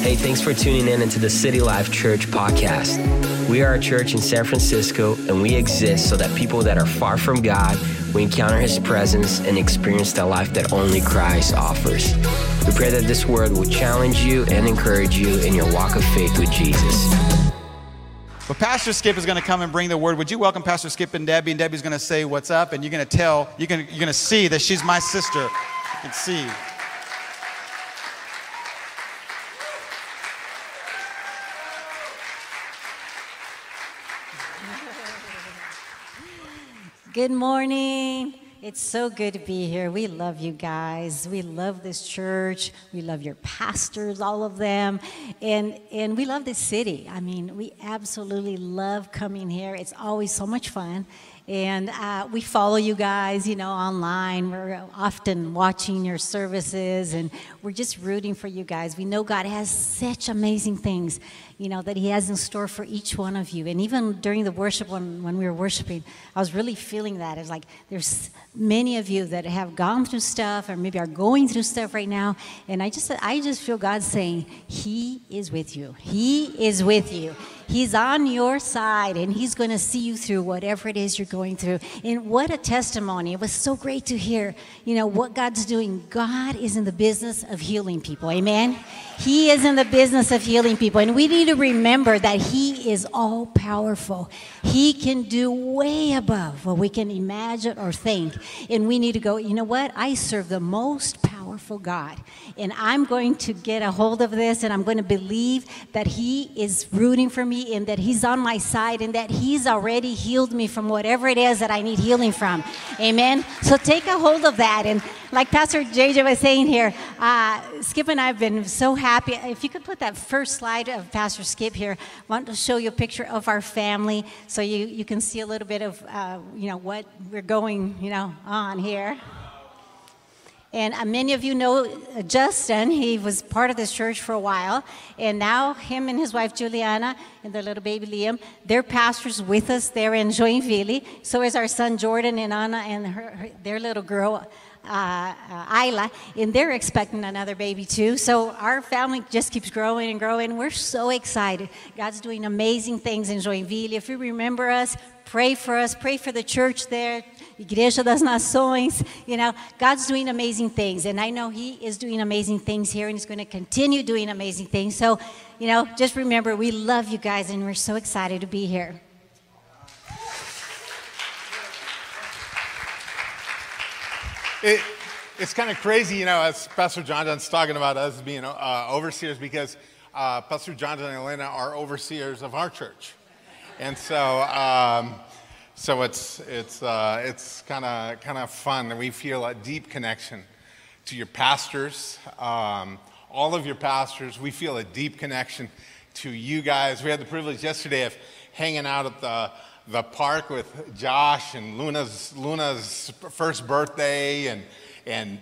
Hey, thanks for tuning in into the City Life Church podcast. We are a church in San Francisco, and we exist so that people that are far from God will encounter His presence and experience the life that only Christ offers. We pray that this word will challenge you and encourage you in your walk of faith with Jesus. Well, Pastor Skip is going to come and bring the word. Would you welcome Pastor Skip and Debbie? And Debbie's going to say what's up, and you're going to tell, you're going to, you're going to see that she's my sister. You can see. Good morning. It's so good to be here. We love you guys. We love this church. We love your pastors, all of them. And and we love this city. I mean, we absolutely love coming here. It's always so much fun. And uh, we follow you guys, you know, online. We're often watching your services and we're just rooting for you guys. We know God has such amazing things, you know, that He has in store for each one of you. And even during the worship, when, when we were worshiping, I was really feeling that. It's like there's many of you that have gone through stuff or maybe are going through stuff right now. And I just, I just feel God saying, He is with you. He is with you. He's on your side and He's going to see you through whatever it is you're going through. And what a testimony. It was so great to hear, you know, what God's doing. God is in the business of healing people. Amen. He is in the business of healing people. And we need to remember that He is all powerful. He can do way above what we can imagine or think. And we need to go, you know what? I serve the most powerful God. And I'm going to get a hold of this and I'm going to believe that He is rooting for me and that He's on my side and that He's already healed me from whatever it is that I need healing from. Amen. So take a hold of that. And like Pastor JJ was saying here, uh, Skip and I have been so happy. If you could put that first slide of Pastor Skip here, I want to show you a picture of our family so you, you can see a little bit of, uh, you know, what we're going, you know, on here. And uh, many of you know uh, Justin. He was part of this church for a while. And now, him and his wife Juliana and their little baby Liam, they're pastors with us there in Joinville. So is our son Jordan and Anna and her, her, their little girl, uh, uh, Isla. And they're expecting another baby too. So our family just keeps growing and growing. We're so excited. God's doing amazing things in Joinville. If you remember us, pray for us, pray for the church there. Igreja das Nações. You know, God's doing amazing things. And I know He is doing amazing things here and He's going to continue doing amazing things. So, you know, just remember, we love you guys and we're so excited to be here. It, it's kind of crazy, you know, as Pastor John John's talking about us being uh, overseers because uh, Pastor John John and Elena are overseers of our church. And so, um, so it's, it's, uh, it's kind of fun. We feel a deep connection to your pastors, um, all of your pastors. We feel a deep connection to you guys. We had the privilege yesterday of hanging out at the, the park with Josh and Luna's, Luna's first birthday and, and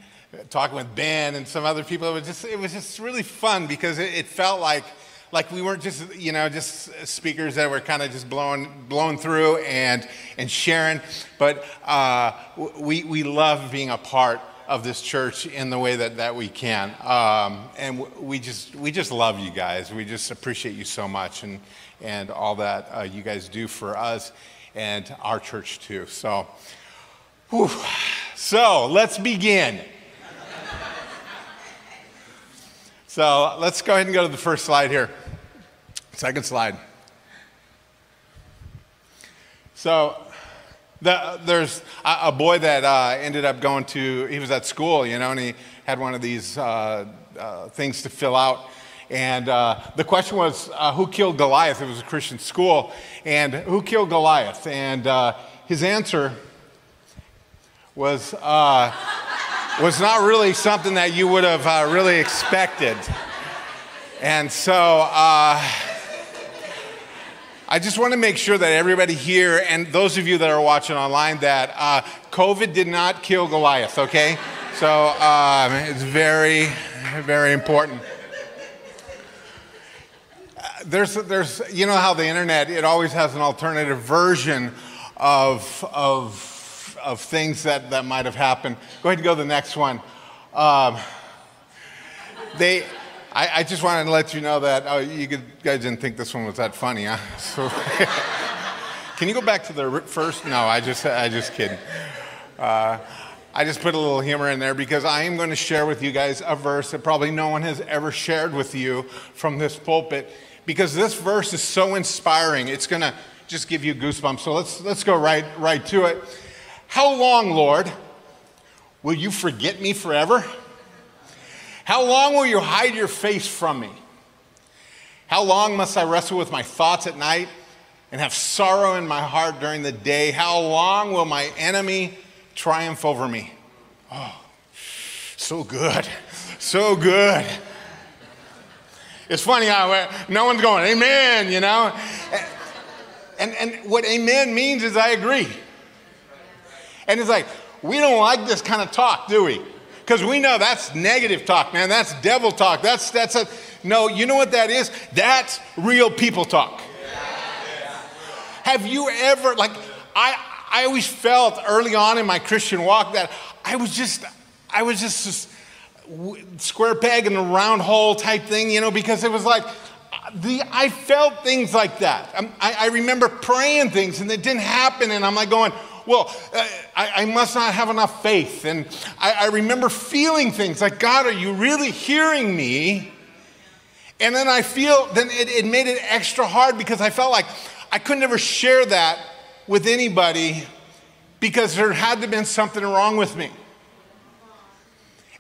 talking with Ben and some other people. It was just, it was just really fun because it, it felt like – like we weren't just you know just speakers that were kind of just blowing blown through and and sharing. But uh, we we love being a part of this church in the way that that we can. Um, and we just we just love you guys. We just appreciate you so much and and all that uh, you guys do for us and our church too. So whew. so let's begin So let's go ahead and go to the first slide here. Second slide. So the, there's a, a, boy that uh, ended up going to, he was at school, you know, and he had one of these uh, uh, things to fill out. And uh, the question was, uh, who killed Goliath? It was a Christian school. And who killed Goliath? And uh, his answer was was not really something that you would have uh, really expected. And so uh, I just want to make sure that everybody here and those of you that are watching online that uh, COVID did not kill Goliath, okay? So um, it's very, very important. There's, there's, you know how the internet, it always has an alternative version of, of of things that, that might have happened. Go ahead and go to the next one. Um, they, I, I just wanted to let you know that oh, you guys didn't think this one was that funny, huh? So, can you go back to the first? No, I just, I just kidding. Uh, I just put a little humor in there because I am going to share with you guys a verse that probably no one has ever shared with you from this pulpit because this verse is so inspiring. It's going to just give you goosebumps. So let's, let's go right, right to it. How long, Lord, will you forget me forever? How long will you hide your face from me? How long must I wrestle with my thoughts at night and have sorrow in my heart during the day? How long will my enemy triumph over me? Oh, so good. So good. It's funny how uh, no one's going, Amen, you know? And, and what amen means is I agree. And it's like, we don't like this kind of talk, do we? Because we know that's negative talk, man. That's devil talk. That's, that's a, no, you know what that is? That's real people talk. Have you ever, like, I, I always felt early on in my Christian walk that I was just, I was just, just square peg in a round hole type thing, you know, because it was like, the, I felt things like that. I, I remember praying things and it didn't happen, and I'm like going, well, uh, I, I, must not have enough faith. And I, I remember feeling things like, God, are you really hearing me? And then I feel, then it, it made it extra hard because I felt like I could never share that with anybody because there had to have been something wrong with me.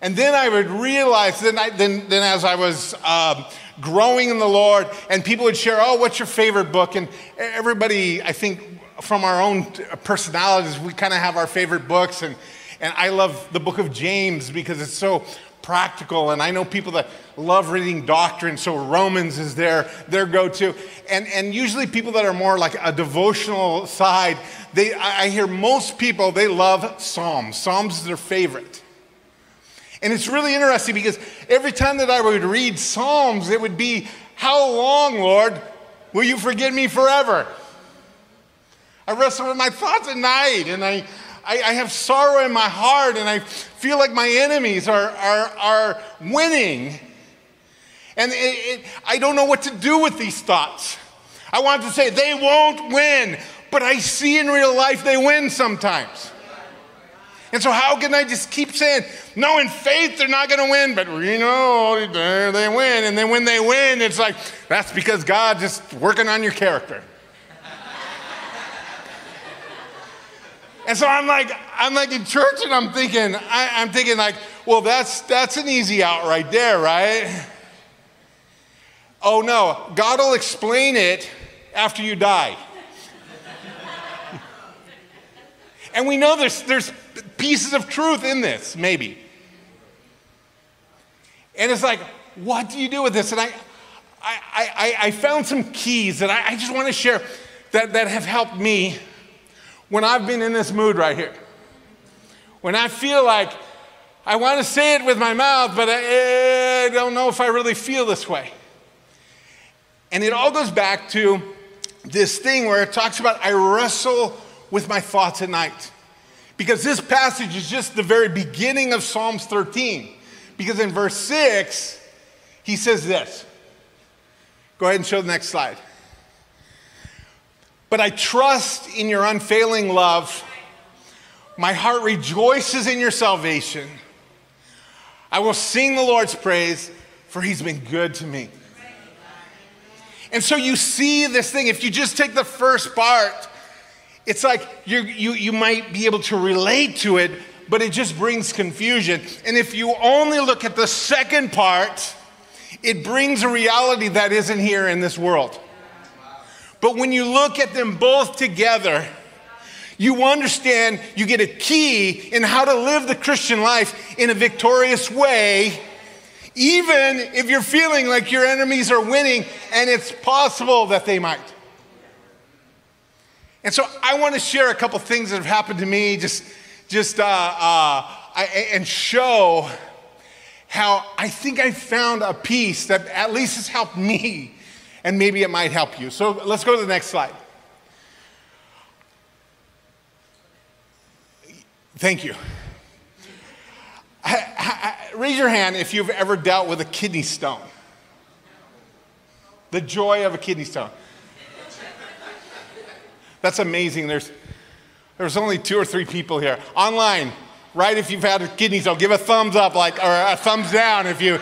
And then I would realize, then, I, then, then as I was um, growing in the Lord, and people would share, oh, what's your favorite book? And everybody, I think, from our own personalities, we kind of have our favorite books. And, and I love the book of James because it's so practical. And I know people that love reading doctrine, so Romans is their, their go to. And, and usually people that are more like a devotional side, they, I hear most people, they love Psalms. Psalms is their favorite. And it's really interesting because every time that I would read Psalms, it would be, How long, Lord, will you forgive me forever? I wrestle with my thoughts at night and I, I, I have sorrow in my heart and I feel like my enemies are, are, are winning. And it, it, I don't know what to do with these thoughts. I want to say they won't win, but I see in real life they win sometimes. And so, how can I just keep saying, no, in faith they're not going to win, but you know they win. And then when they win, it's like, that's because God just working on your character. And so I'm like, I'm like in church and I'm thinking, I, I'm thinking like, well, that's that's an easy out right there, right? Oh no, God will explain it after you die. and we know there's there's pieces of truth in this, maybe. And it's like, what do you do with this? And I I, I, I found some keys that I, I just want to share that, that have helped me when I've been in this mood right here. When I feel like I want to say it with my mouth, but I, eh, I don't know if I really feel this way. And it all goes back to this thing where it talks about I wrestle with my thoughts at night. Because this passage is just the very beginning of Psalms 13. Because in verse 6, he says this. Go ahead and show the next slide. But I trust in your unfailing love. My heart rejoices in your salvation. I will sing the Lord's praise, for he's been good to me. And so you see this thing, if you just take the first part, it's like you you, you might be able to relate to it, but it just brings confusion. And if you only look at the second part, it brings a reality that isn't here in this world. But when you look at them both together, you understand you get a key in how to live the Christian life in a victorious way, even if you're feeling like your enemies are winning and it's possible that they might. And so I want to share a couple things that have happened to me, just, just uh, uh, I, and show how I think I found a peace that at least has helped me and maybe it might help you. So let's go to the next slide. Thank you. Raise your hand if you've ever dealt with a kidney stone. The joy of a kidney stone. That's amazing. There's, there's only two or three people here. Online, right? If you've had a kidney stone, give a thumbs up, like, or a thumbs down if you.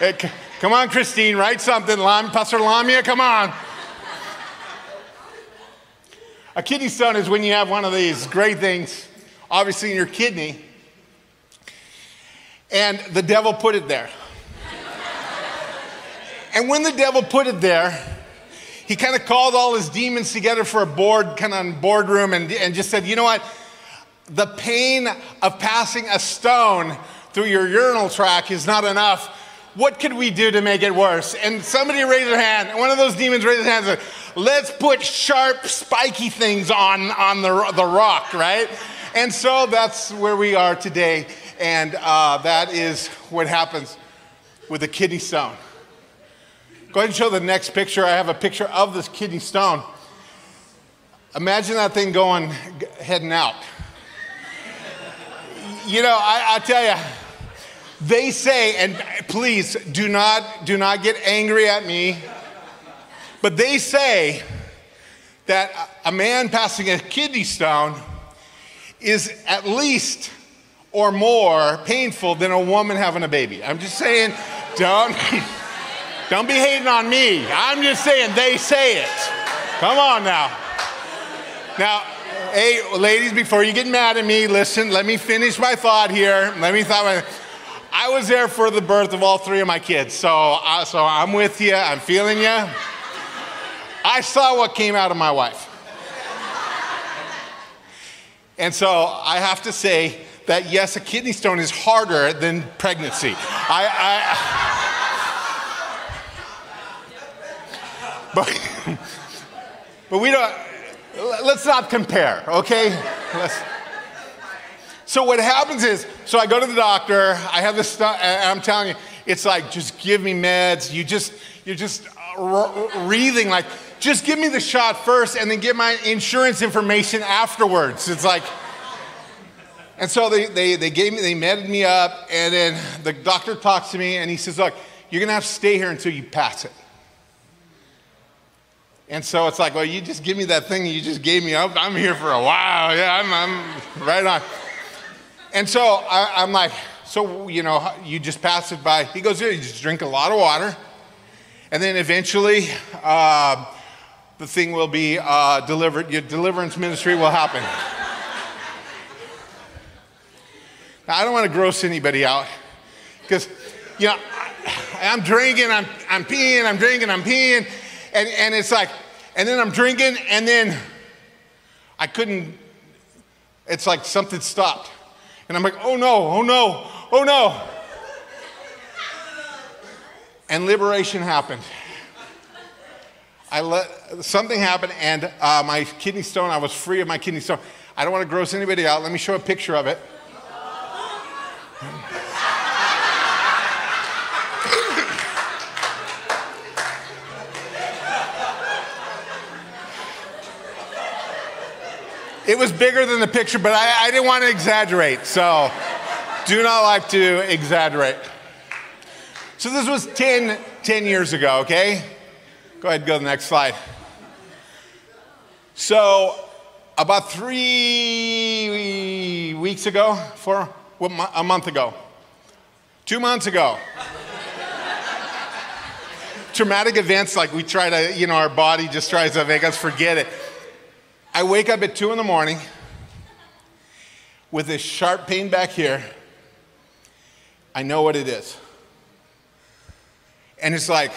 Uh, come on, Christine, write something. Lam, Pastor Lamia, come on. A kidney stone is when you have one of these great things, obviously in your kidney, and the devil put it there. and when the devil put it there, he kind of called all his demons together for a board, kind of boardroom, and, and just said, you know what? The pain of passing a stone through your urinal tract is not enough. What could we do to make it worse? And somebody raised their hand. One of those demons raised his hand and said, Let's put sharp, spiky things on, on the, the rock, right? And so that's where we are today. And uh, that is what happens with a kidney stone. Go ahead and show the next picture. I have a picture of this kidney stone. Imagine that thing going, heading out. You know, I, I tell you, they say, and please do not, do not get angry at me, but they say that a man passing a kidney stone is at least or more painful than a woman having a baby. I'm just saying, don't. Don't be hating on me. I'm just saying they say it. Come on now. Now, hey, ladies, before you get mad at me, listen, let me finish my thought here. Let me thought. I was there for the birth of all three of my kids, so, uh, so I'm with you. I'm feeling you. I saw what came out of my wife. And so I have to say that yes, a kidney stone is harder than pregnancy. I, I But, but we don't, let's not compare, okay? Let's, so what happens is, so I go to the doctor, I have this stuff, and I'm telling you, it's like, just give me meds. You just, you're just uh, breathing like, just give me the shot first and then get my insurance information afterwards. It's like, and so they, they, they gave me, they meted me up, and then the doctor talks to me and he says, look, you're gonna have to stay here until you pass it. And so it's like, well, you just give me that thing you just gave me. I'm, I'm here for a while. Yeah, I'm, I'm right on. And so I, am like, so, you know, you just pass it by. He goes, yeah, you just drink a lot of water. And then eventually, uh, the thing will be uh, delivered. Your deliverance ministry will happen. now, I don't want to gross anybody out because, you know, I, I'm drinking, I'm, I'm peeing, I'm drinking, I'm peeing and, and it's like, and then I'm drinking, and then I couldn't, it's like something stopped. And I'm like, oh no, oh no, oh no. And liberation happened. I let something happen, and uh, my kidney stone, I was free of my kidney stone. I don't want to gross anybody out. Let me show a picture of it. It was bigger than the picture, but I, I didn't want to exaggerate. So do not like to exaggerate. So this was 10, 10 years ago, okay? Go ahead go to the next slide. So about three weeks ago, four, a month ago, two months ago, traumatic events like we try to, you know, our body just tries to make us forget it. I wake up at two in the morning with this sharp pain back here. I know what it is. And it's like,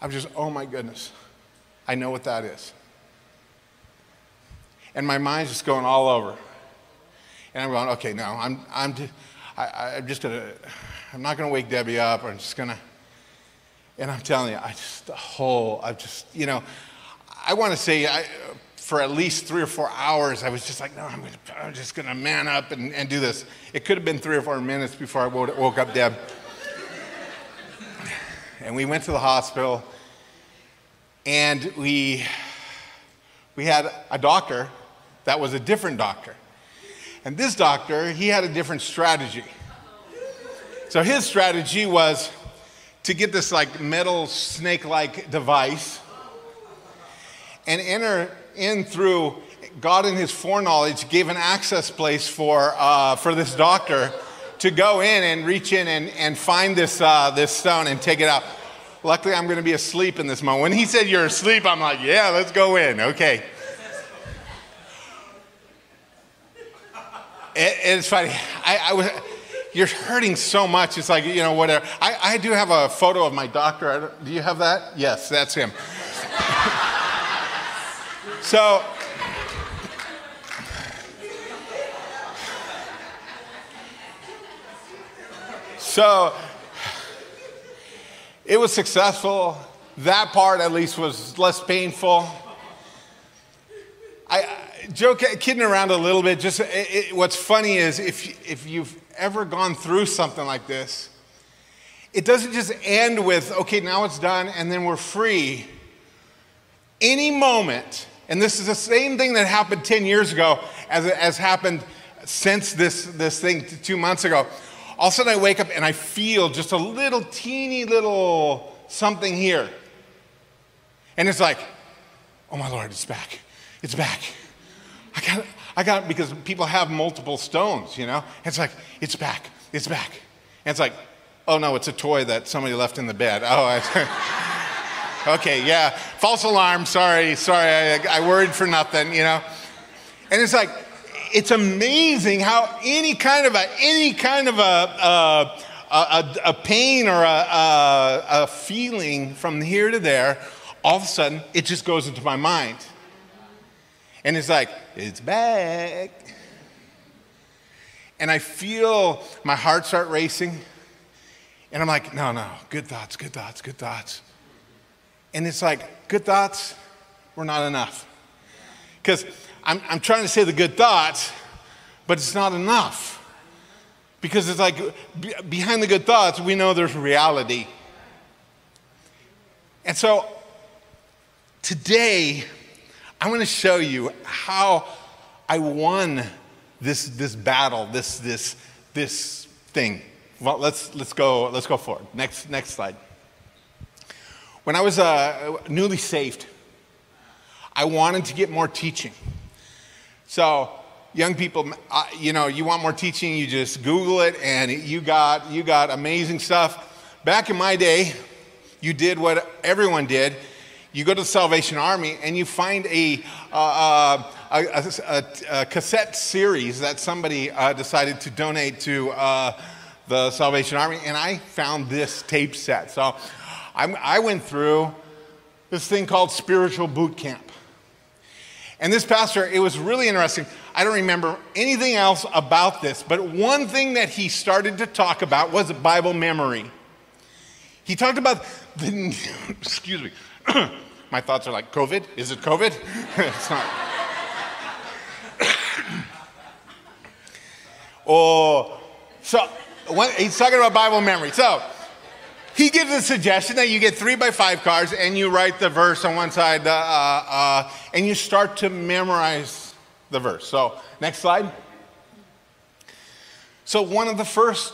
I'm just, oh my goodness, I know what that is. And my mind's just going all over. And I'm going, okay, no, I'm, I'm, I, I'm just gonna, I'm not gonna wake Debbie up. I'm just gonna, and I'm telling you, I just, the whole, I just, you know, I want to say, I, for at least three or four hours, I was just like, no, I'm, gonna, I'm just going to man up and, and, do this. It could have been three or four minutes before I woke, woke up Deb. and we went to the hospital, and we, we had a doctor that was a different doctor. And this doctor, he had a different strategy. So his strategy was to get this like metal snake like device and enter in through God in his foreknowledge gave an access place for, uh, for this doctor to go in and reach in and, and find this, uh, this stone and take it out. Luckily, I'm going to be asleep in this moment. When he said you're asleep, I'm like, yeah, let's go in. Okay. It, it's funny. I, I, was, you're hurting so much. It's like, you know, whatever. I, I do have a photo of my doctor. Do you have that? Yes, that's him. so, so it was successful. That part, at least, was less painful. I, joke, kidding around a little bit. Just it, it, what's funny is if if you've ever gone through something like this, it doesn't just end with okay, now it's done, and then we're free. Any moment, and this is the same thing that happened 10 years ago as, as happened since this, this thing two months ago. All of a sudden, I wake up and I feel just a little teeny little something here. And it's like, oh my Lord, it's back. It's back. I got it. I got it because people have multiple stones, you know? It's like, it's back. It's back. And it's like, oh no, it's a toy that somebody left in the bed. Oh, I, okay, yeah. False alarm. Sorry, sorry. I, I worried for nothing, you know? And it's like, it's amazing how any kind of a, any kind of a, a, a, a pain or a, a, a feeling from here to there, all of a sudden, it just goes into my mind. And it's like, it's back. And I feel my heart start racing. And I'm like, no, no, good thoughts, good thoughts, good thoughts. And it's like, good thoughts were not enough. Because I'm, I'm trying to say the good thoughts, but it's not enough. Because it's like, behind the good thoughts, we know there's reality. And so today, I want to show you how I won this, this battle, this, this, this thing. Well, let's, let's, go, let's go forward. Next, next slide. When I was uh, newly saved, I wanted to get more teaching. So, young people, uh, you know, you want more teaching, you just Google it, and you got, you got amazing stuff. Back in my day, you did what everyone did you go to the Salvation Army and you find a, uh, a, a, a cassette series that somebody uh, decided to donate to uh, the Salvation Army, and I found this tape set. So I'm, I went through this thing called Spiritual Boot Camp. And this pastor, it was really interesting. I don't remember anything else about this, but one thing that he started to talk about was Bible memory. He talked about the, excuse me, my thoughts are like, COVID? Is it COVID? it's not. oh, so he's talking about Bible memory. So he gives a suggestion that you get three by five cards and you write the verse on one side uh, uh, and you start to memorize the verse. So, next slide. So, one of the first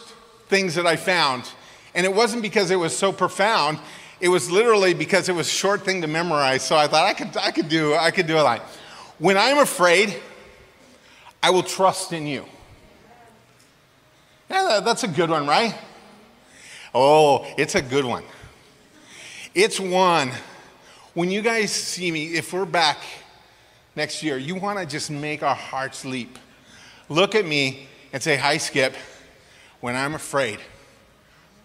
things that I found, and it wasn't because it was so profound, it was literally because it was a short thing to memorize. So I thought I could, I could, do, I could do a line. When I'm afraid, I will trust in you. Yeah, that's a good one, right? Oh, it's a good one. It's one. When you guys see me, if we're back next year, you want to just make our hearts leap. Look at me and say, Hi, Skip. When I'm afraid,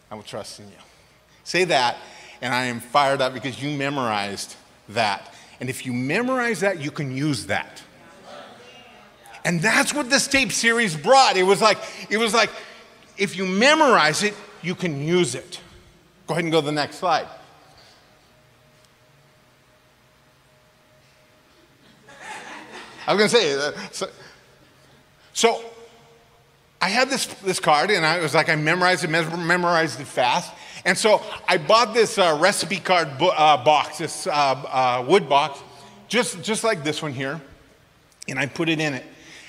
I will trust in you. Say that, and I am fired up because you memorized that. And if you memorize that, you can use that. And that's what this tape series brought. It was like, it was like, if you memorize it, you can use it. Go ahead and go to the next slide. I was going to say, uh, so, so, I had this, this card, and I was like, I memorized it, memorized it fast. And so I bought this uh, recipe card bo- uh, box, this uh, uh, wood box, just, just like this one here, and I put it in it.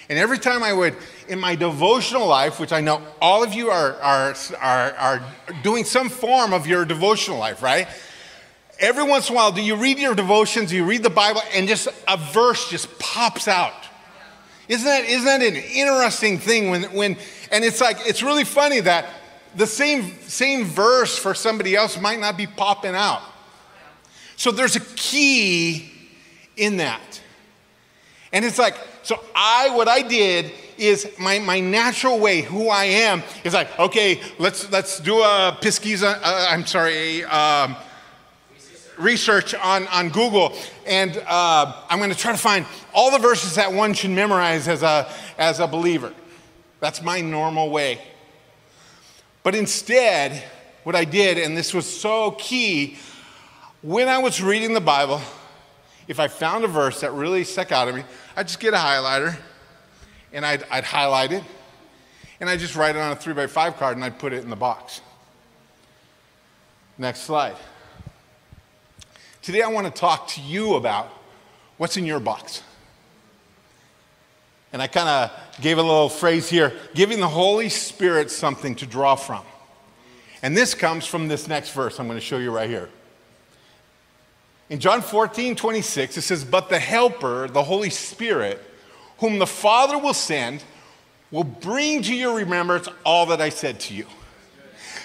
And every time I would, in my devotional life, which I know all of you are, are, are, are doing some form of your devotional life, right? Every once in a while, do you read your devotions, do you read the Bible, and just a verse just pops out? Isn't that, isn't that an interesting thing when, when, and it's like, it's really funny that the same, same verse for somebody else might not be popping out. So there's a key in that. And it's like, so I, what I did is my, my natural way, who I am, is like, okay, let's, let's do a Pesquisa, uh, I'm sorry, um, research on, on Google, and uh, I'm going to try to find all the verses that one should memorize as a, as a believer. That's my normal way. But instead, what I did, and this was so key, when I was reading the Bible, if I found a verse that really stuck out at me, I'd just get a highlighter and I'd, I'd highlight it and I'd just write it on a three by five card and I'd put it in the box. Next slide. Today I want to talk to you about what's in your box. And I kind of gave a little phrase here giving the Holy Spirit something to draw from. And this comes from this next verse I'm going to show you right here. In John 14, 26, it says, But the Helper, the Holy Spirit, whom the Father will send, will bring to your remembrance all that I said to you.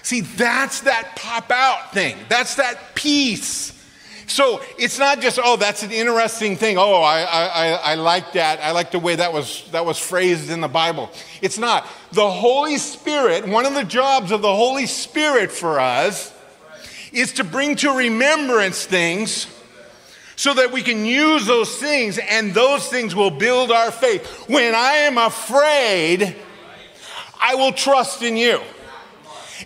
See, that's that pop out thing. That's that peace. So it's not just, oh, that's an interesting thing. Oh, I, I, I like that. I like the way that was, that was phrased in the Bible. It's not. The Holy Spirit, one of the jobs of the Holy Spirit for us is to bring to remembrance things so that we can use those things and those things will build our faith. When I am afraid, I will trust in you.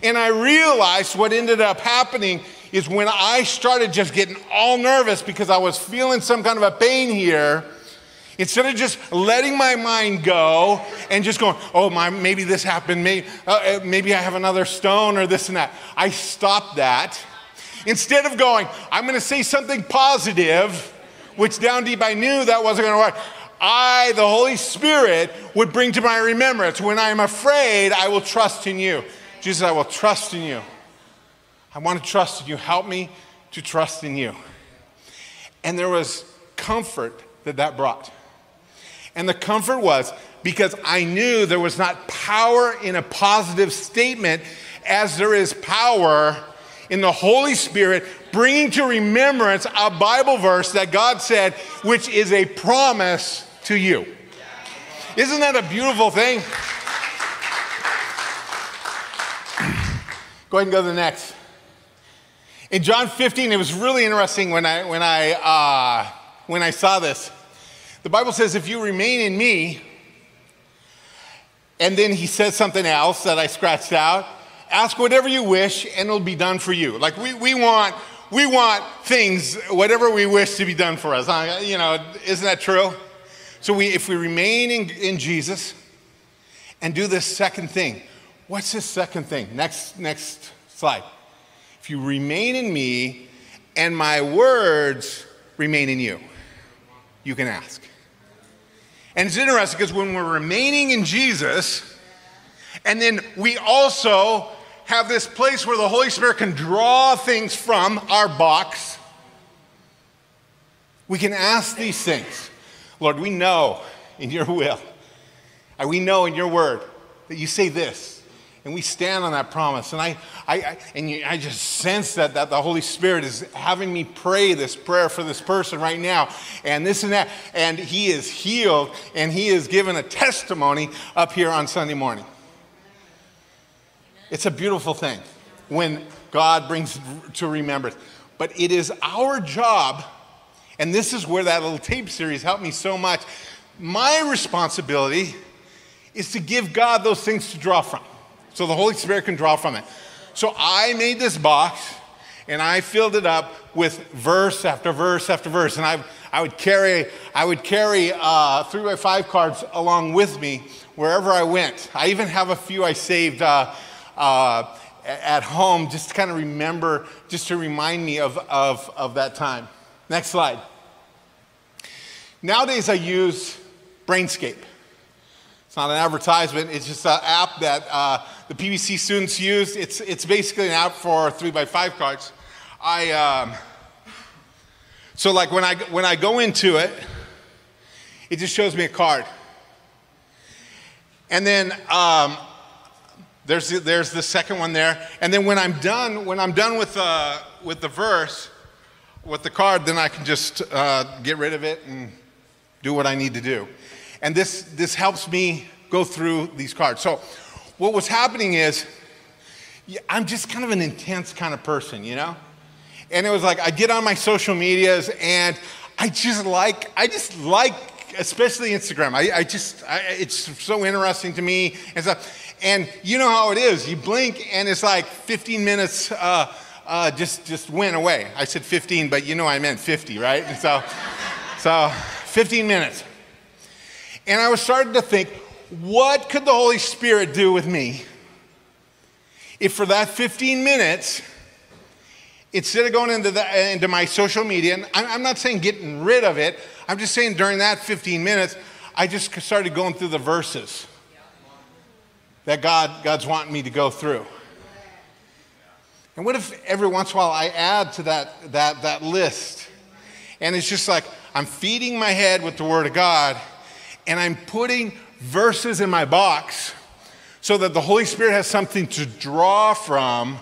And I realized what ended up happening is when I started just getting all nervous because I was feeling some kind of a pain here. Instead of just letting my mind go and just going, oh, my, maybe this happened, maybe, uh, uh maybe I have another stone or this and that, I stopped that Instead of going, I'm going to say something positive, which down deep I knew that wasn't going to work. I, the Holy Spirit, would bring to my remembrance. When I am afraid, I will trust in you. Jesus, I will trust in you. I want to trust in you. Help me to trust in you. And there was comfort that that brought. And the comfort was because I knew there was not power in a positive statement as there is power in the Holy Spirit, bringing to remembrance a Bible verse that God said, which is a promise to you. Isn't that a beautiful thing? Go ahead and go to the next. In John 15, it was really interesting when I, when I, uh, when I saw this. The Bible says, if you remain in me, and then he says something else that I scratched out ask whatever you wish and it'll be done for you. Like we, we want we want things, whatever we wish to be done for us. You know, isn't that true? So we, if we remain in, in Jesus and do this second thing, what's this second thing? Next, next slide. If you remain in me and my words remain in you, you can ask. And it's interesting because when we're remaining in Jesus, and then we also have this place where the Holy Spirit can draw things from our box. We can ask these things. Lord, we know in your will, and we know in your word that you say this, and we stand on that promise. And I, I, I and you, I just sense that, that the Holy Spirit is having me pray this prayer for this person right now, and this and that. And he is healed, and he is given a testimony up here on Sunday morning. It's a beautiful thing when God brings to remembrance. But it is our job, and this is where that little tape series helped me so much. My responsibility is to give God those things to draw from so the Holy Spirit can draw from it. So I made this box and I filled it up with verse after verse after verse. And I, I would carry, I would carry uh, three by five cards along with me wherever I went. I even have a few I saved. Uh, uh, at home just to kind of remember, just to remind me of, of, of that time. Next slide. Nowadays, I use Brainscape. It's not an advertisement, it's just an app that uh, the PBC students use. It's, it's basically an app for three by five cards. I, um, so like when I, when I go into it, it just shows me a card. And then um, there's, there's the second one there. And then when I'm done, when I'm done with, uh, with the verse, with the card, then I can just uh, get rid of it and do what I need to do. And this, this helps me go through these cards. So what was happening is, I'm just kind of an intense kind of person, you know? And it was like, I get on my social medias and I just like, I just like, especially Instagram. I, I just, I, it's so interesting to me and stuff. And you know how it is. You blink and it's like 15 minutes uh, uh, just, just went away. I said 15, but you know I meant 50, right? And so, so 15 minutes. And I was starting to think, what could the Holy Spirit do with me if for that 15 minutes, instead of going into, the, into my social media, and I'm not saying getting rid of it, I'm just saying during that 15 minutes, I just started going through the verses that God, God's wanting me to go through. And what if every once in a while I add to that, that, that list? And it's just like I'm feeding my head with the Word of God, and I'm putting verses in my box so that the Holy Spirit has something to draw from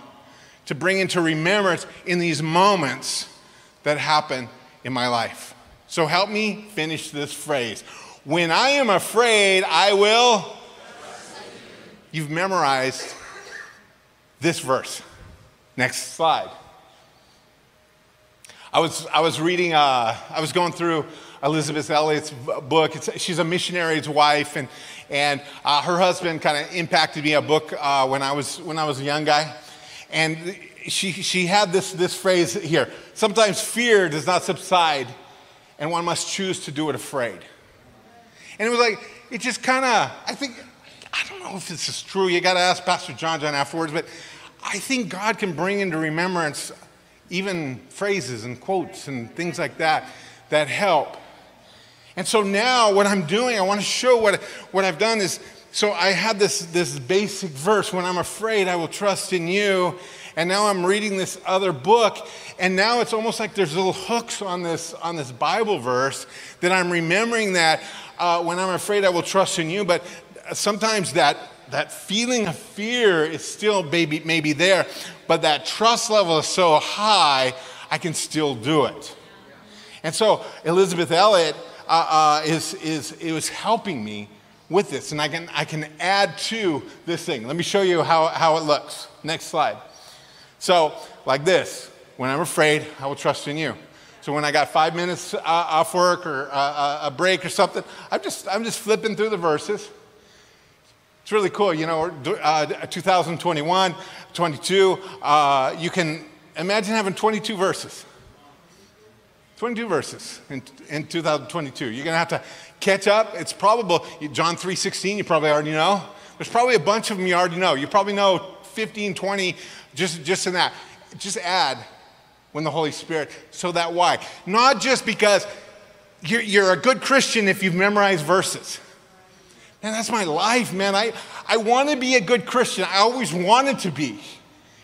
to bring into remembrance in these moments that happen in my life. So help me finish this phrase. When I am afraid, I will. You've memorized this verse. Next slide. I was, I was reading, uh, I was going through Elisabeth Elliot's book. It's, she's a missionary's wife, and, and uh, her husband kind of impacted me a book uh, when, I was, when I was a young guy. And she, she had this, this phrase here sometimes fear does not subside, and one must choose to do it afraid. And it was like, it just kind of, I think, I don't know if this is true. You got to ask Pastor John John afterwards, but I think God can bring into remembrance even phrases and quotes and things like that that help. And so now what I'm doing, I want to show what, what I've done is so I had this, this basic verse when I'm afraid, I will trust in you. And now I'm reading this other book, and now it's almost like there's little hooks on this, on this Bible verse that I'm remembering that uh, when I'm afraid, I will trust in you. But sometimes that, that feeling of fear is still maybe, maybe there, but that trust level is so high, I can still do it. And so Elisabeth Elliot uh, uh, is, is, it was helping me with this, and I can, I can add to this thing. Let me show you how, how it looks. Next slide. So, like this when I'm afraid, I will trust in you. So when I got five minutes uh, off work or uh, uh a break or something, I'm just, I'm just flipping through the verses. It's really cool. You know, uh, 2021, 22, uh, you can imagine having 22 verses. 22 verses in, in 2022. You're going to have to catch up. It's probable, John 3.16, you probably already know. There's probably a bunch of them you already know. You probably know 15, 20, just, just in that. Just add when the Holy Spirit, so that why? Not just because you're, you're a good Christian if you've memorized verses. Man, that's my life, man. I, I want to be a good Christian. I always wanted to be.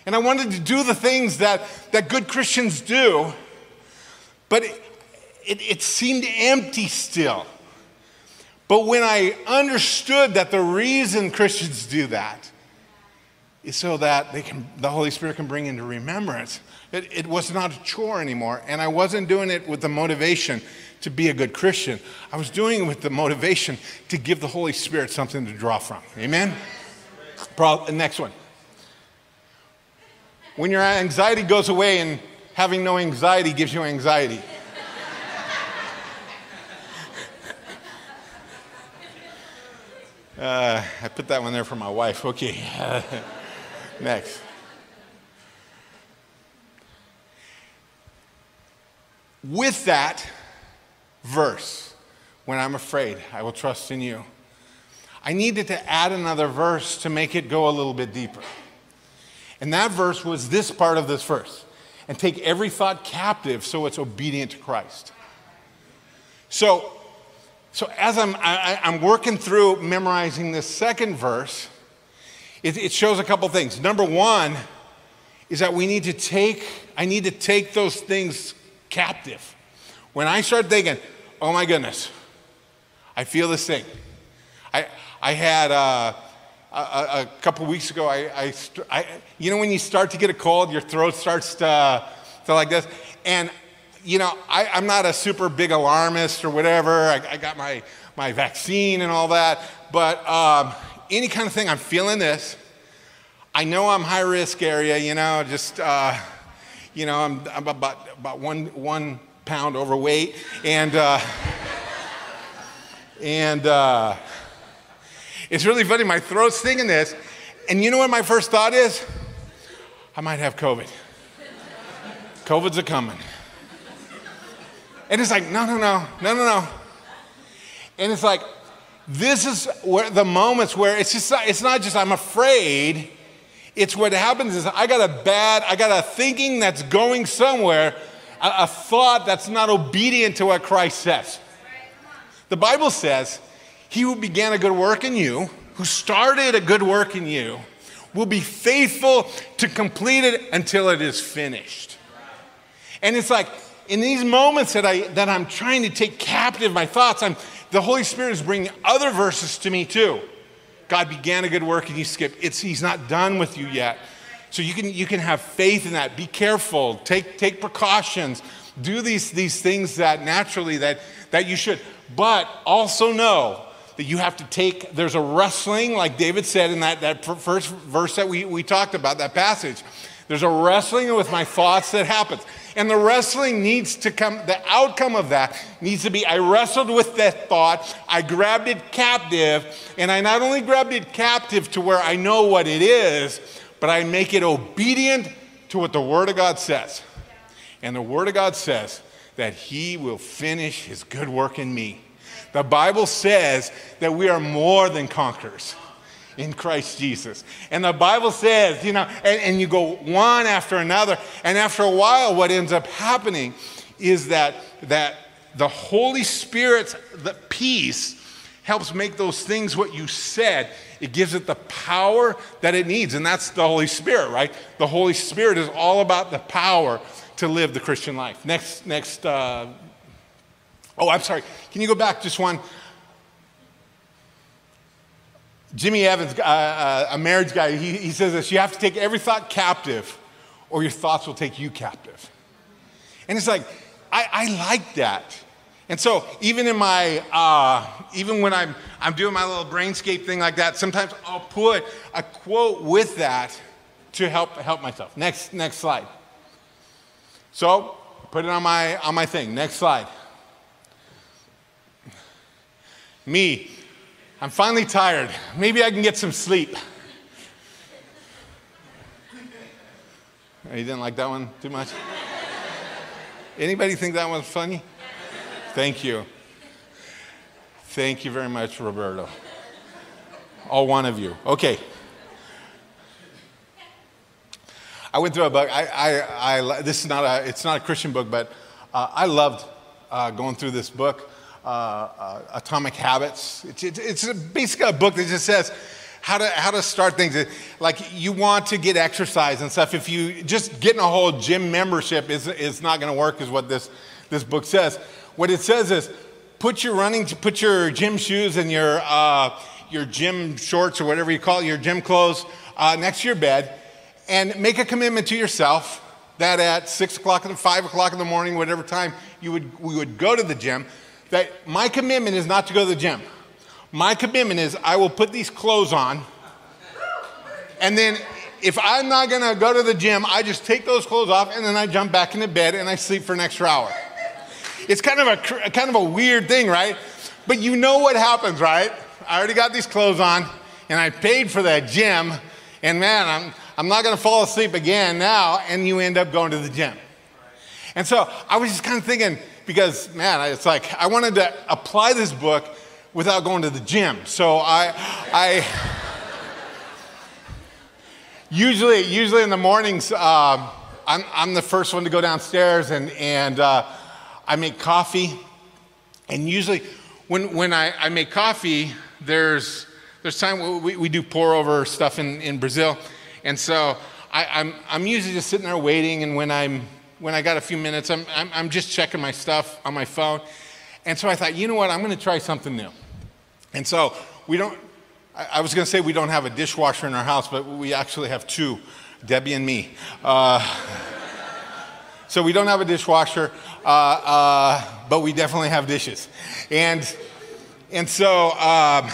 And I wanted to do the things that, that good Christians do. But it, it, it seemed empty still. But when I understood that the reason Christians do that is so that they can, the Holy Spirit can bring into remembrance, it, it was not a chore anymore. And I wasn't doing it with the motivation to be a good Christian. I was doing it with the motivation to give the Holy Spirit something to draw from. Amen? Pro- next one. When your anxiety goes away and having no anxiety gives you anxiety. Uh, I put that one there for my wife. Okay. Next. With that verse, when I'm afraid, I will trust in you, I needed to add another verse to make it go a little bit deeper. And that verse was this part of this verse and take every thought captive so it's obedient to Christ. So, So as I'm, I, I'm working through memorizing this second verse, it, it shows a couple things. Number one is that we need to take, I need to take those things captive. When I start thinking, oh my goodness, I feel this thing. I, I had uh, a, a, couple weeks ago, I, I, I, you know, when you start to get a cold, your throat starts to feel like this. And, you know, I, am not a super big alarmist or whatever. I, I, got my, my vaccine and all that. But um, any kind of thing, I'm feeling this. I know I'm high risk area, you know, just, uh, you know, I'm, I'm, about, about one, one pound overweight. And, uh, and, uh, it's really funny. My throat's singing this. And you know what my first thought is? I might have COVID. COVID's a coming. And it's like, no, no, no, no, no, no. And it's like, this is where the moments where it's just, not, it's not just I'm afraid. It's what happens is I got a bad, I got a thinking that's going somewhere, a, a thought that's not obedient to what Christ says. The Bible says he who began a good work in you, who started a good work in you, will be faithful to complete it until it is finished. And it's like in these moments that, I, that I'm trying to take captive my thoughts, I'm, the Holy Spirit is bringing other verses to me too. God began a good work and you skip. It's, he's not done with you yet. So you can, you can have faith in that. Be careful. Take, take precautions. Do these, these things that naturally that, that you should. But also know that you have to take, there's a wrestling, like David said in that, that first verse that we, we talked about, that passage. There's a wrestling with my thoughts that happens. And the wrestling needs to come, the outcome of that needs to be I wrestled with that thought, I grabbed it captive, and I not only grabbed it captive to where I know what it is, but I make it obedient to what the Word of God says. And the Word of God says that He will finish His good work in me. The Bible says that we are more than conquerors in Christ Jesus. And the Bible says, you know, and, and, you go one after another, and after a while, what ends up happening is that that the Holy Spirit's the peace helps make those things what you said. It gives it the power that it needs, and that's the Holy Spirit, right? The Holy Spirit is all about the power to live the Christian life. Next, next uh, Oh, I'm sorry. Can you go back just one? Jimmy Evans, uh, uh, a marriage guy, he, he says this you have to take every thought captive, or your thoughts will take you captive. And it's like, I, I like that. And so, even in my, uh, even when I'm, I'm doing my little brainscape thing like that, sometimes I'll put a quote with that to help, help myself. Next, next slide. So, put it on my, on my thing. Next slide. Me, I'm finally tired. Maybe I can get some sleep. Oh, you didn't like that one too much? Anybody think that one's funny? Thank you. Thank you very much, Roberto. All one of you. Okay. I went through a book. I, I, I, this is not a, it's not a Christian book, but uh, I loved uh, going through this book uh, uh, Atomic Habits. It's, basically a book that just says how to, how to start things. Like you want to get exercise and stuff. If you just getting a whole gym membership is, is not going to work, is what this, this book says. What it says is put your running, put your gym shoes and your, uh, your gym shorts or whatever you call it, your gym clothes uh, next to your bed and make a commitment to yourself that at six o'clock and five o'clock in the morning, whatever time you would, we would go to the gym, that my commitment is not to go to the gym. My commitment is I will put these clothes on, and then if I'm not gonna go to the gym, I just take those clothes off and then I jump back into bed and I sleep for an extra hour. It's kind of a kind of a weird thing, right? But you know what happens, right? I already got these clothes on and I paid for that gym, and man, I'm I'm not gonna fall asleep again now, and you end up going to the gym. And so I was just kind of thinking, because man, it's like I wanted to apply this book without going to the gym. So I, I usually, usually in the mornings, uh, I'm, I'm the first one to go downstairs and, and uh, I make coffee. And usually, when, when I, I make coffee, there's, there's time we, we do pour over stuff in, in Brazil. And so I, I'm, I'm usually just sitting there waiting. And when, I'm, when I got a few minutes, I'm, I'm, I'm just checking my stuff on my phone. And so I thought, you know what, I'm going to try something new. And so we don't, I, I was going to say we don't have a dishwasher in our house, but we actually have two Debbie and me. Uh, so we don't have a dishwasher, uh, uh, but we definitely have dishes. And, and so um,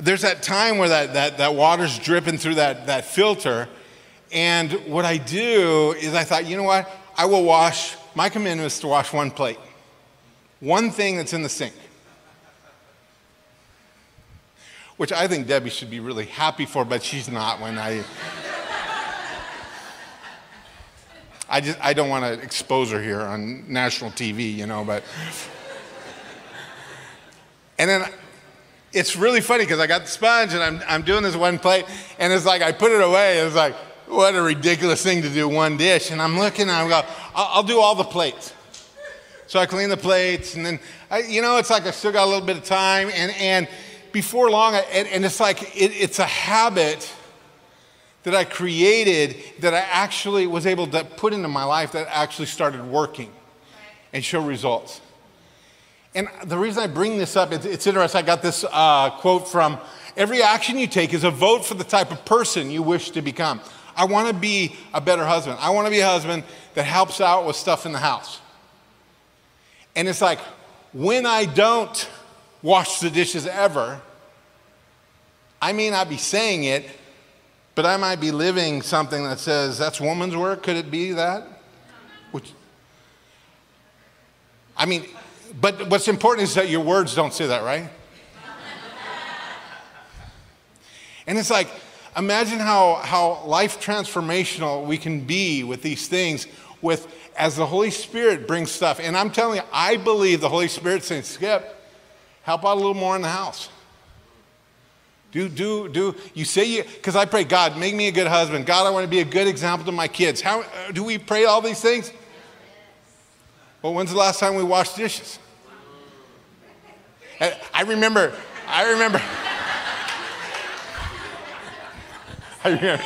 there's that time where that, that, that water's dripping through that, that filter. And what I do is I thought, you know what? I will wash, my commitment is to wash one plate, one thing that's in the sink. Which I think Debbie should be really happy for, but she's not when I. I just I don't want to expose her here on national TV, you know, but and then it's really funny because I got the sponge and I'm I'm doing this one plate and it's like I put it away. It's like what a ridiculous thing to do one dish. And I'm looking and I go, I'll, I'll do all the plates. So I clean the plates and then I, you know it's like I still got a little bit of time and and before long and, and it's like it, it's a habit that I created that I actually was able to put into my life that actually started working and show results. And the reason I bring this up, it's, it's interesting. I got this uh, quote from Every action you take is a vote for the type of person you wish to become. I want to be a better husband. I want to be a husband that helps out with stuff in the house. And it's like, when I don't wash the dishes ever, I may not be saying it, but I might be living something that says, that's woman's work. Could it be that? Which, I mean, but what's important is that your words don't say that, right? and it's like, imagine how, how life transformational we can be with these things with as the Holy Spirit brings stuff. And I'm telling you, I believe the Holy Spirit saying, Skip, help out a little more in the house. Do, do, do. You say you, because I pray, God, make me a good husband. God, I want to be a good example to my kids. How uh, do we pray all these things? Well, when's the last time we washed dishes? I, I remember, I remember. I remember.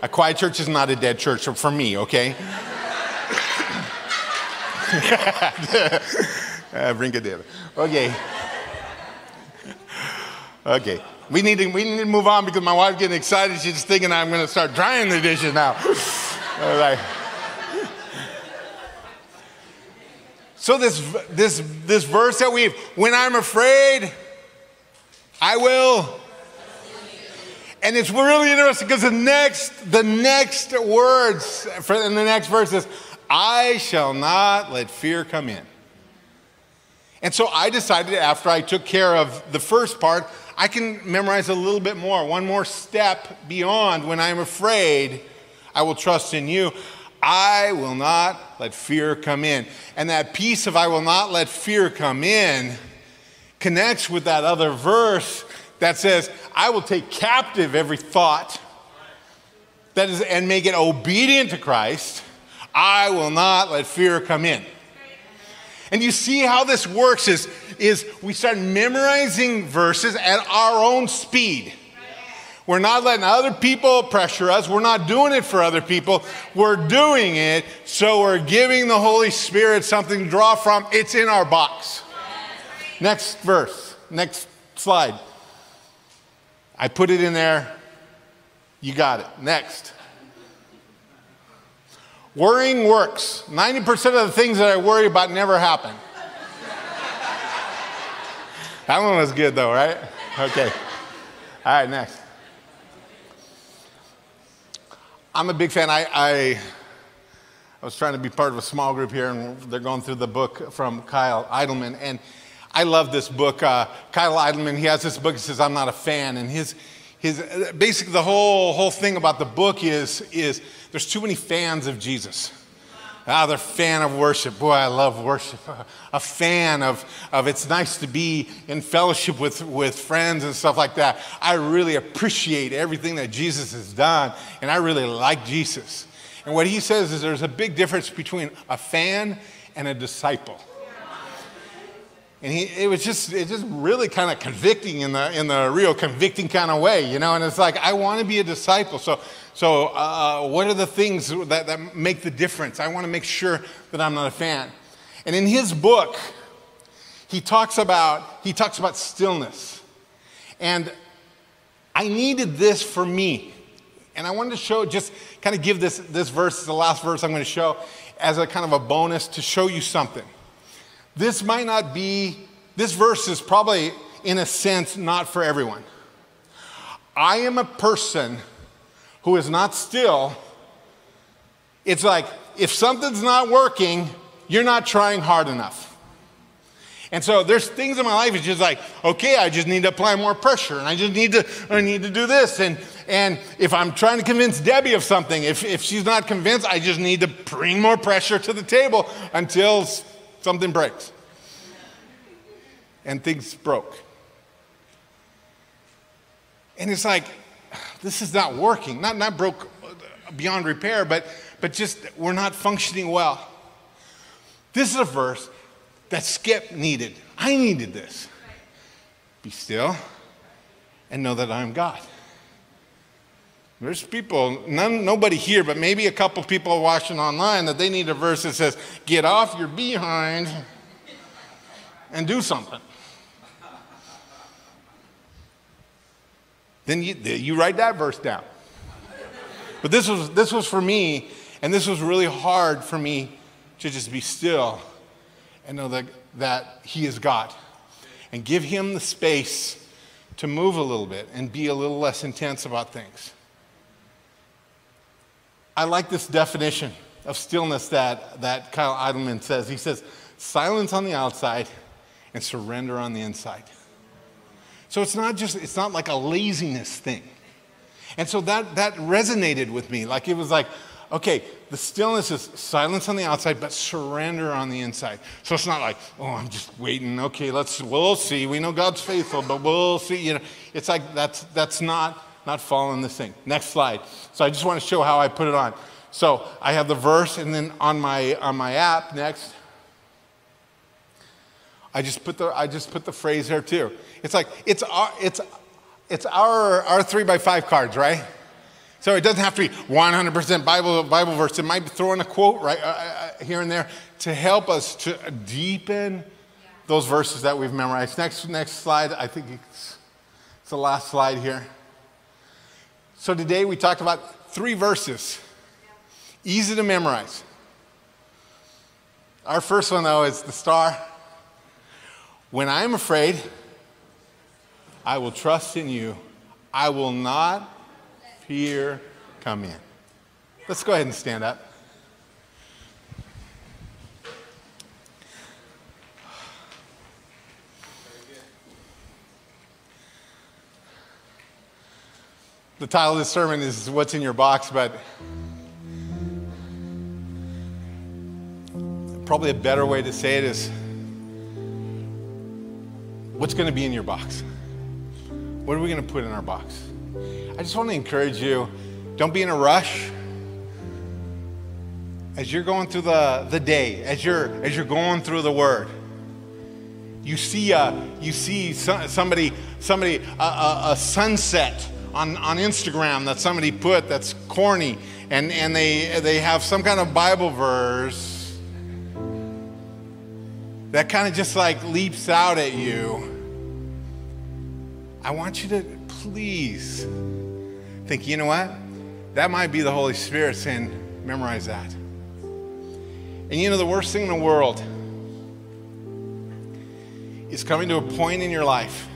a quiet church is not a dead church for me, okay? uh, brincadeira. Okay. Okay. We need, to, we need to move on because my wife's getting excited. She's thinking I'm going to start drying the dishes now. like, so this, this, this verse that we have, when I'm afraid, I will. And it's really interesting because the next, the next words in the next verse is, I shall not let fear come in. And so I decided after I took care of the first part, I can memorize a little bit more, one more step beyond when I'm afraid, I will trust in you. I will not let fear come in. And that piece of I will not let fear come in connects with that other verse that says, I will take captive every thought that is, and make it obedient to Christ I will not let fear come in. And you see how this works is, is we start memorizing verses at our own speed. We're not letting other people pressure us. We're not doing it for other people. We're doing it so we're giving the Holy Spirit something to draw from. It's in our box. Next verse, next slide. I put it in there. You got it. Next. Worrying works. 90% of the things that I worry about never happen. that one was good though, right? Okay. All right, next. I'm a big fan. I, I, I, was trying to be part of a small group here, and they're going through the book from Kyle Idleman. And I love this book. Uh, Kyle Idleman, he has this book. He says, I'm not a fan. And his, his, basically, the whole, whole thing about the book is, is there's too many fans of Jesus. Ah, they're fan of worship. Boy, I love worship. A fan of, of it's nice to be in fellowship with, with friends and stuff like that. I really appreciate everything that Jesus has done, and I really like Jesus. And what he says is there's a big difference between a fan and a disciple. And he, it was just, it just really kind of convicting in the, in the real convicting kind of way, you know? And it's like, I want to be a disciple. So, so uh, what are the things that, that make the difference? I want to make sure that I'm not a fan. And in his book, he talks about, he talks about stillness. And I needed this for me. And I wanted to show, just kind of give this, this verse, the last verse I'm going to show, as a kind of a bonus to show you something. This might not be, this verse is probably, in a sense, not for everyone. I am a person who is not still. It's like, if something's not working, you're not trying hard enough. And so there's things in my life, it's just like, okay, I just need to apply more pressure and I just need to, I need to do this. And, and if I'm trying to convince Debbie of something, if, if she's not convinced, I just need to bring more pressure to the table until something breaks. And things broke. And it's like, this is not working. Not, not broke uh, beyond repair, but, but just we're not functioning well. This is a verse that Skip needed. I needed this. Be still and know that I am God. There's people, none, nobody here, but maybe a couple people watching online that they need a verse that says, Get off your behind and do something. Then you, you write that verse down. But this was, this was for me, and this was really hard for me to just be still and know that, that He is God. And give Him the space to move a little bit and be a little less intense about things. I like this definition of stillness that, that Kyle Idleman says. He says, silence on the outside and surrender on the inside. So it's not just, it's not like a laziness thing. And so that, that resonated with me. Like it was like, okay, the stillness is silence on the outside, but surrender on the inside. So it's not like, oh, I'm just waiting. Okay, let's, we'll see. We know God's faithful, but we'll see. You know, it's like that's, that's not not following this thing. Next slide. So I just want to show how I put it on. So I have the verse, and then on my on my app next, I just put the I just put the phrase there too. It's like it's our it's it's our our three by five cards, right? So it doesn't have to be 100% Bible Bible verse. It might be throwing a quote right uh, uh, here and there to help us to deepen those verses that we've memorized. Next next slide. I think it's, it's the last slide here. So today we talked about three verses, easy to memorize. Our first one, though, is the star. When I am afraid, I will trust in you. I will not fear come in. Let's go ahead and stand up. The title of this sermon is What's in Your Box, but probably a better way to say it is What's going to be in your box? What are we going to put in our box? I just want to encourage you don't be in a rush. As you're going through the, the day, as you're, as you're going through the word, you see, a, you see somebody, somebody a, a, a sunset on, on Instagram that somebody put that's corny, and, and they, they have some kind of Bible verse that kind of just like leaps out at you, I want you to please think, you know what? That might be the Holy Spirit saying, memorize that. And you know, the worst thing in the world is coming to a point in your life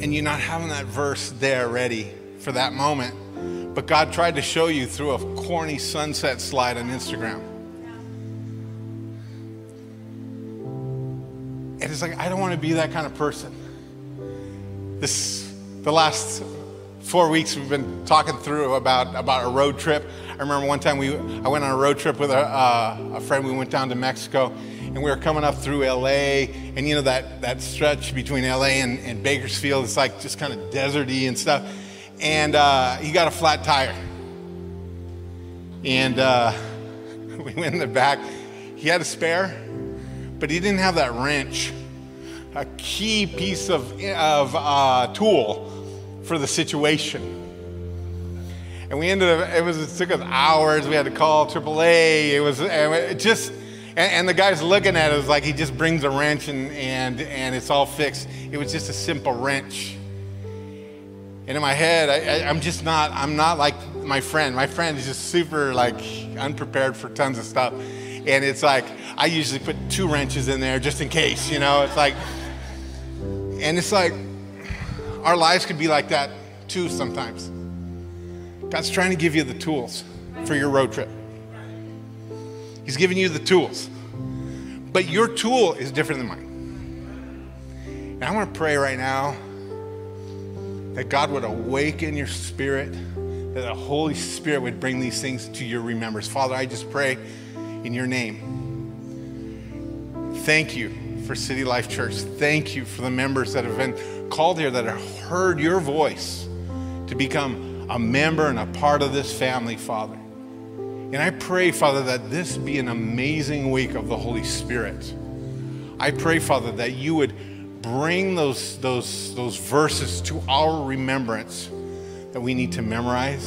and you not having that verse there ready for that moment. But God tried to show you through a corny sunset slide on Instagram. And it's like, I don't want to be that kind of person. This, the last four weeks we've been talking through about, about a road trip. I remember one time we, I went on a road trip with a, uh, a friend. We went down to Mexico, and we were coming up through LA, and you know that, that stretch between LA and, and Bakersfield, it's like just kind of deserty and stuff. And uh, he got a flat tire. And uh, we went in the back. He had a spare, but he didn't have that wrench, a key piece of, of uh, tool for the situation. And we ended up, it was, it took us hours. We had to call AAA. It was it just, and, and, the guy's looking at it, was like he just brings a wrench and, and, and it's all fixed. It was just a simple wrench. And in my head, I, I'm just not, I'm not like my friend. My friend is just super like unprepared for tons of stuff. And it's like, I usually put two wrenches in there just in case, you know? It's like, and it's like, our lives could be like that too sometimes. God's trying to give you the tools for your road trip. He's giving you the tools. But your tool is different than mine. And I want to pray right now that God would awaken your spirit, that the Holy Spirit would bring these things to your remembrance. Father, I just pray in your name. Thank you for City Life Church. Thank you for the members that have been called here that have heard your voice to become a member and a part of this family, Father. And I pray, Father, that this be an amazing week of the Holy Spirit. I pray, Father, that you would bring those, those, those verses to our remembrance that we need to memorize.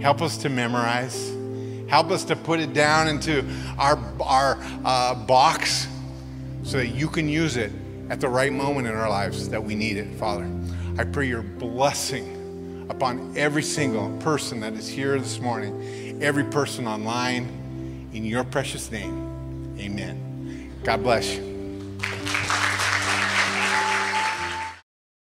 Help us to memorize. Help us to put it down into our, our uh, box so that you can use it at the right moment in our lives that we need it, Father. I pray your blessing upon every single person that is here this morning, every person online, in your precious name. Amen. God bless you.